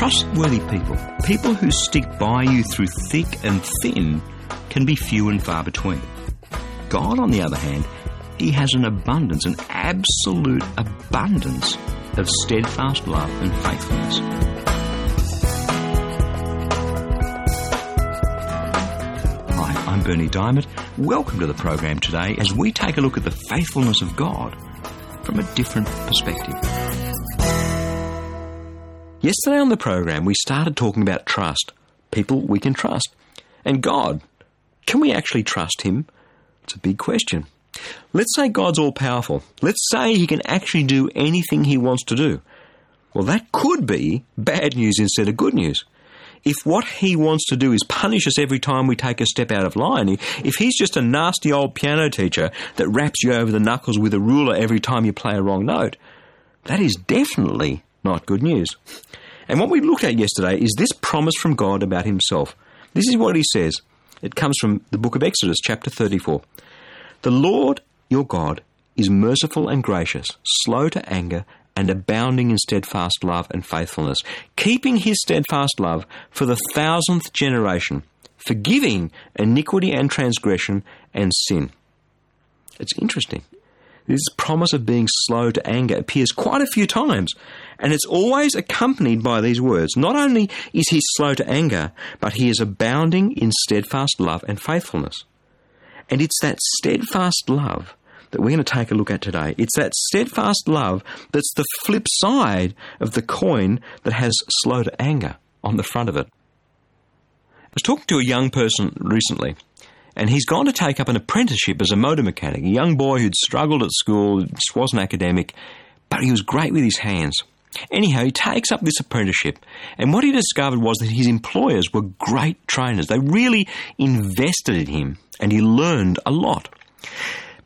Trustworthy people, people who stick by you through thick and thin, can be few and far between. God, on the other hand, He has an abundance, an absolute abundance of steadfast love and faithfulness. Hi, I'm Berni Dymet. Welcome to the program today as we take a look at the faithfulness of God from a different perspective. Yesterday on the program, we started talking about trust. People we can trust. And God. Can we actually trust Him? It's a big question. Let's say God's all powerful. Let's say He can actually do anything He wants to do. Well, that could be bad news instead of good news. If what He wants to do is punish us every time we take a step out of line, if He's just a nasty old piano teacher that raps you over the knuckles with a ruler every time you play a wrong note, that is definitely not good news. And what we looked at yesterday is this promise from God about Himself. This is what He says. It comes from the book of Exodus, chapter 34. The Lord your God is merciful and gracious, slow to anger, and abounding in steadfast love and faithfulness, keeping his steadfast love for the thousandth generation, forgiving iniquity and transgression and sin. It's interesting. This promise of being slow to anger appears quite a few times, and it's always accompanied by these words. Not only is he slow to anger, but he is abounding in steadfast love and faithfulness. And it's that steadfast love that we're going to take a look at today. It's that steadfast love that's the flip side of the coin that has slow to anger on the front of it. I was talking to a young person recently and he's gone to take up an apprenticeship as a motor mechanic. A young boy who'd struggled at school, just wasn't academic, but he was great with his hands. Anyhow, he takes up this apprenticeship, and what he discovered was that his employers were great trainers. They really invested in him, and he learned a lot.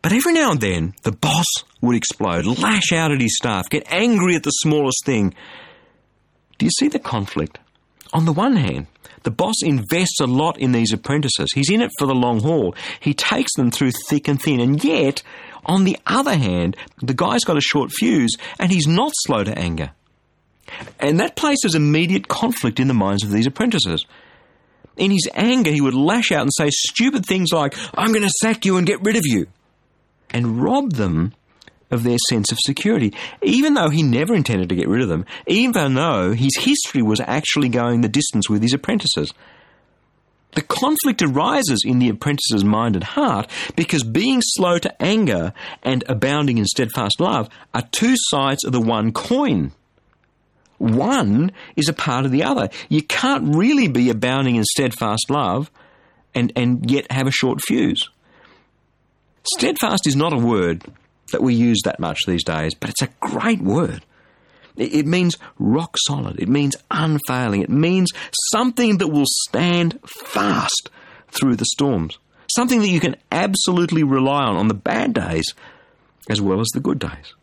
But every now and then, the boss would explode, lash out at his staff, get angry at the smallest thing. Do you see the conflict? On the one hand, the boss invests a lot in these apprentices. He's in it for the long haul. He takes them through thick and thin. And yet, on the other hand, the guy's got a short fuse and he's not slow to anger. And that places immediate conflict in the minds of these apprentices. In his anger, he would lash out and say stupid things like, I'm going to sack you and get rid of you, and rob them of their sense of security, even though he never intended to get rid of them, even though his history was actually going the distance with his apprentices. The conflict arises in the apprentice's mind and heart because being slow to anger and abounding in steadfast love are two sides of the one coin. One is a part of the other. You can't really be abounding in steadfast love and, and yet have a short fuse. Steadfast is not a word that we use that much these days, but it's a great word. It means rock solid. It means unfailing. It means something that will stand fast through the storms. Something that you can absolutely rely on on the bad days as well as the good days.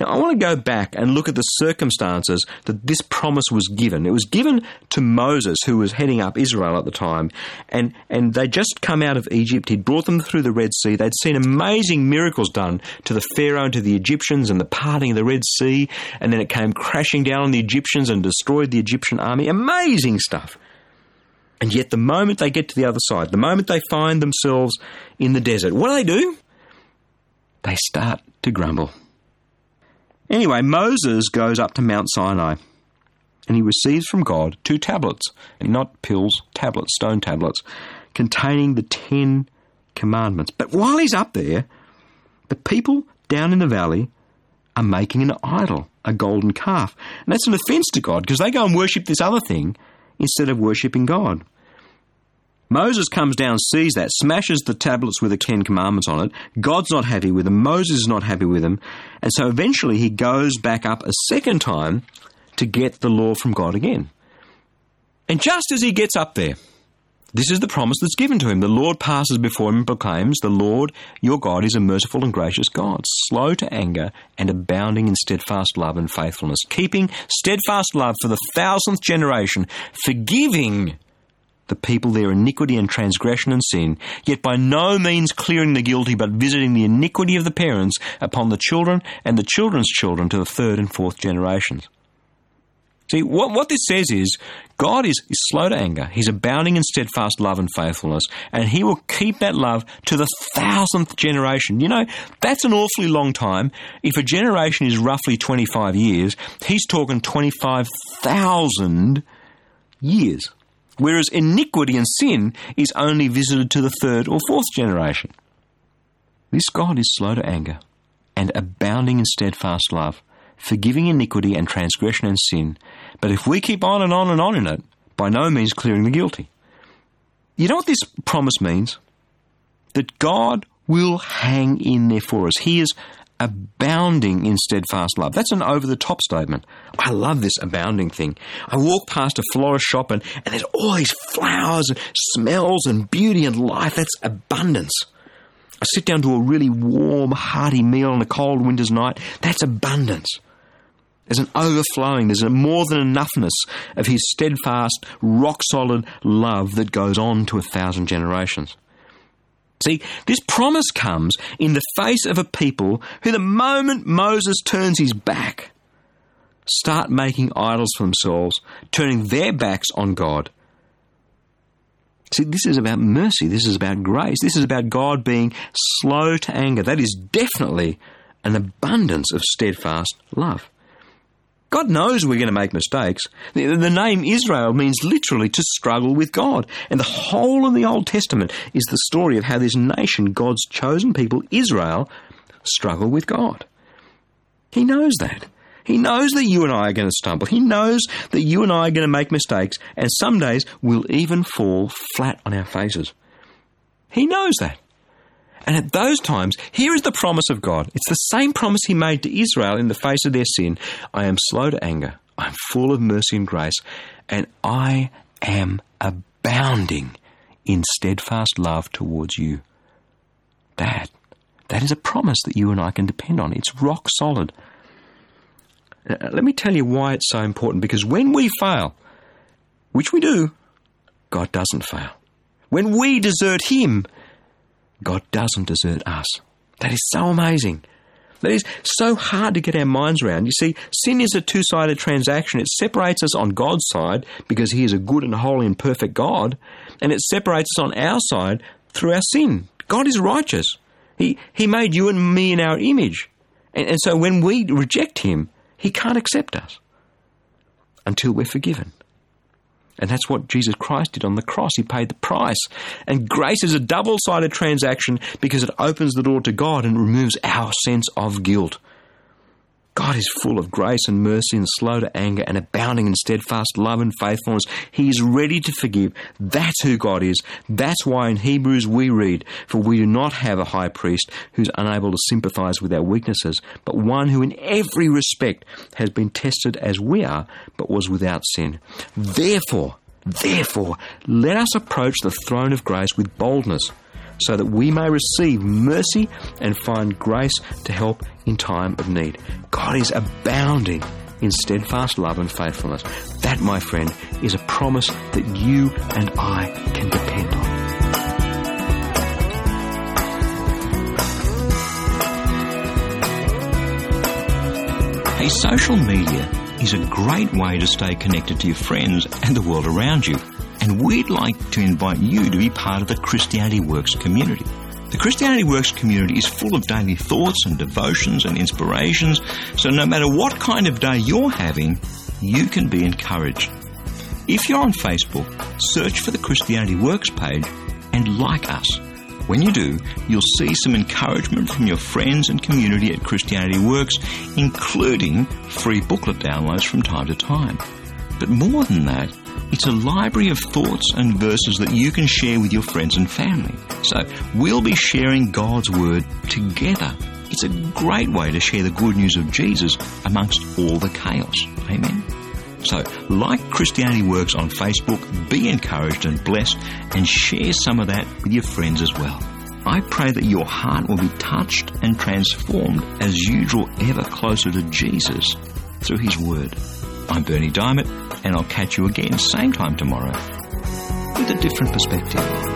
Now, I want to go back and look at the circumstances that this promise was given. It was given to Moses, who was heading up Israel at the time, and, and they'd just come out of Egypt. He'd brought them through the Red Sea. They'd seen amazing miracles done to the Pharaoh and to the Egyptians and the parting of the Red Sea, and then it came crashing down on the Egyptians and destroyed the Egyptian army. Amazing stuff. And yet, the moment they get to the other side, the moment they find themselves in the desert, what do they do? They start to grumble. Anyway, Moses goes up to Mount Sinai and he receives from God two tablets, not pills, tablets, stone tablets, containing the Ten Commandments. But while he's up there, the people down in the valley are making an idol, a golden calf. And that's an offense to God because they go and worship this other thing instead of worshipping God. Moses comes down, sees that, smashes the tablets with the Ten Commandments on it. God's not happy with him. Moses is not happy with him. And so eventually he goes back up a second time to get the law from God again. And just as he gets up there, this is the promise that's given to him. The Lord passes before him and proclaims, The Lord your God is a merciful and gracious God, slow to anger and abounding in steadfast love and faithfulness, keeping steadfast love for the thousandth generation, forgiving the people their iniquity and transgression and sin, yet by no means clearing the guilty, but visiting the iniquity of the parents upon the children and the children's children to the third and fourth generations. See, what, what this says is God is, is slow to anger. He's abounding in steadfast love and faithfulness, and He will keep that love to the thousandth generation. You know, that's an awfully long time. If a generation is roughly 25 years, He's talking 25,000 years. Whereas iniquity and sin is only visited to the third or fourth generation. This God is slow to anger and abounding in steadfast love forgiving iniquity and transgression and sin, but if we keep on and on and on in it, by no means clearing the guilty. You know what this promise means? That God will hang in there for us. He is abounding in steadfast love. That's an over the top statement. I love this abounding thing. I walk past a florist shop and, and there's all these flowers and smells and beauty and life. That's abundance. I sit down to a really warm, hearty meal on a cold winter's night. That's abundance. There's an overflowing, there's a more than enoughness of his steadfast, rock solid love that goes on to a thousand generations. See, this promise comes in the face of a people who, the moment Moses turns his back, start making idols for themselves, turning their backs on God. See, this is about mercy. This is about grace. This is about God being slow to anger. That is definitely an abundance of steadfast love. God knows we're going to make mistakes. The, the, name Israel means literally to struggle with God. And the whole of the Old Testament is the story of how this nation, God's chosen people, Israel, struggle with God. He knows that. He knows that you and I are going to stumble. He knows that you and I are going to make mistakes, and some days we'll even fall flat on our faces. He knows that. And at those times, here is the promise of God. It's the same promise He made to Israel in the face of their sin I am slow to anger, I am full of mercy and grace, and I am abounding in steadfast love towards you. That, that is a promise that you and I can depend on. It's rock solid. Now, let me tell you why it's so important because when we fail, which we do, God doesn't fail. When we desert Him, God doesn't desert us. That is so amazing. That is so hard to get our minds around. You see, sin is a two sided transaction. It separates us on God's side because He is a good and holy and perfect God, and it separates us on our side through our sin. God is righteous. He, he made you and me in our image. And, and so when we reject Him, He can't accept us until we're forgiven. And that's what Jesus Christ did on the cross. He paid the price. And grace is a double sided transaction because it opens the door to God and removes our sense of guilt. God is full of grace and mercy and slow to anger and abounding in steadfast love and faithfulness. He is ready to forgive. That's who God is. That's why in Hebrews we read, For we do not have a high priest who's unable to sympathize with our weaknesses, but one who in every respect has been tested as we are, but was without sin. Therefore, therefore, let us approach the throne of grace with boldness so that we may receive mercy and find grace to help in time of need. God is abounding in steadfast love and faithfulness. That, my friend, is a promise that you and I can depend on. Hey, social media is a great way to stay connected to your friends and the world around you and we'd like to invite you to be part of the Christianity Works community. The Christianity Works community is full of daily thoughts and devotions and inspirations, so no matter what kind of day you're having, you can be encouraged. If you're on Facebook, search for the Christianity Works page and like us. When you do, you'll see some encouragement from your friends and community at Christianity Works, including free booklet downloads from time to time. But more than that, it's a library of thoughts and verses that you can share with your friends and family. So we'll be sharing God's Word together. It's a great way to share the good news of Jesus amongst all the chaos. Amen. So, like Christianity Works on Facebook, be encouraged and blessed and share some of that with your friends as well. I pray that your heart will be touched and transformed as you draw ever closer to Jesus through His Word. I'm Berni Dymet, and I'll catch you again same time tomorrow with a different perspective.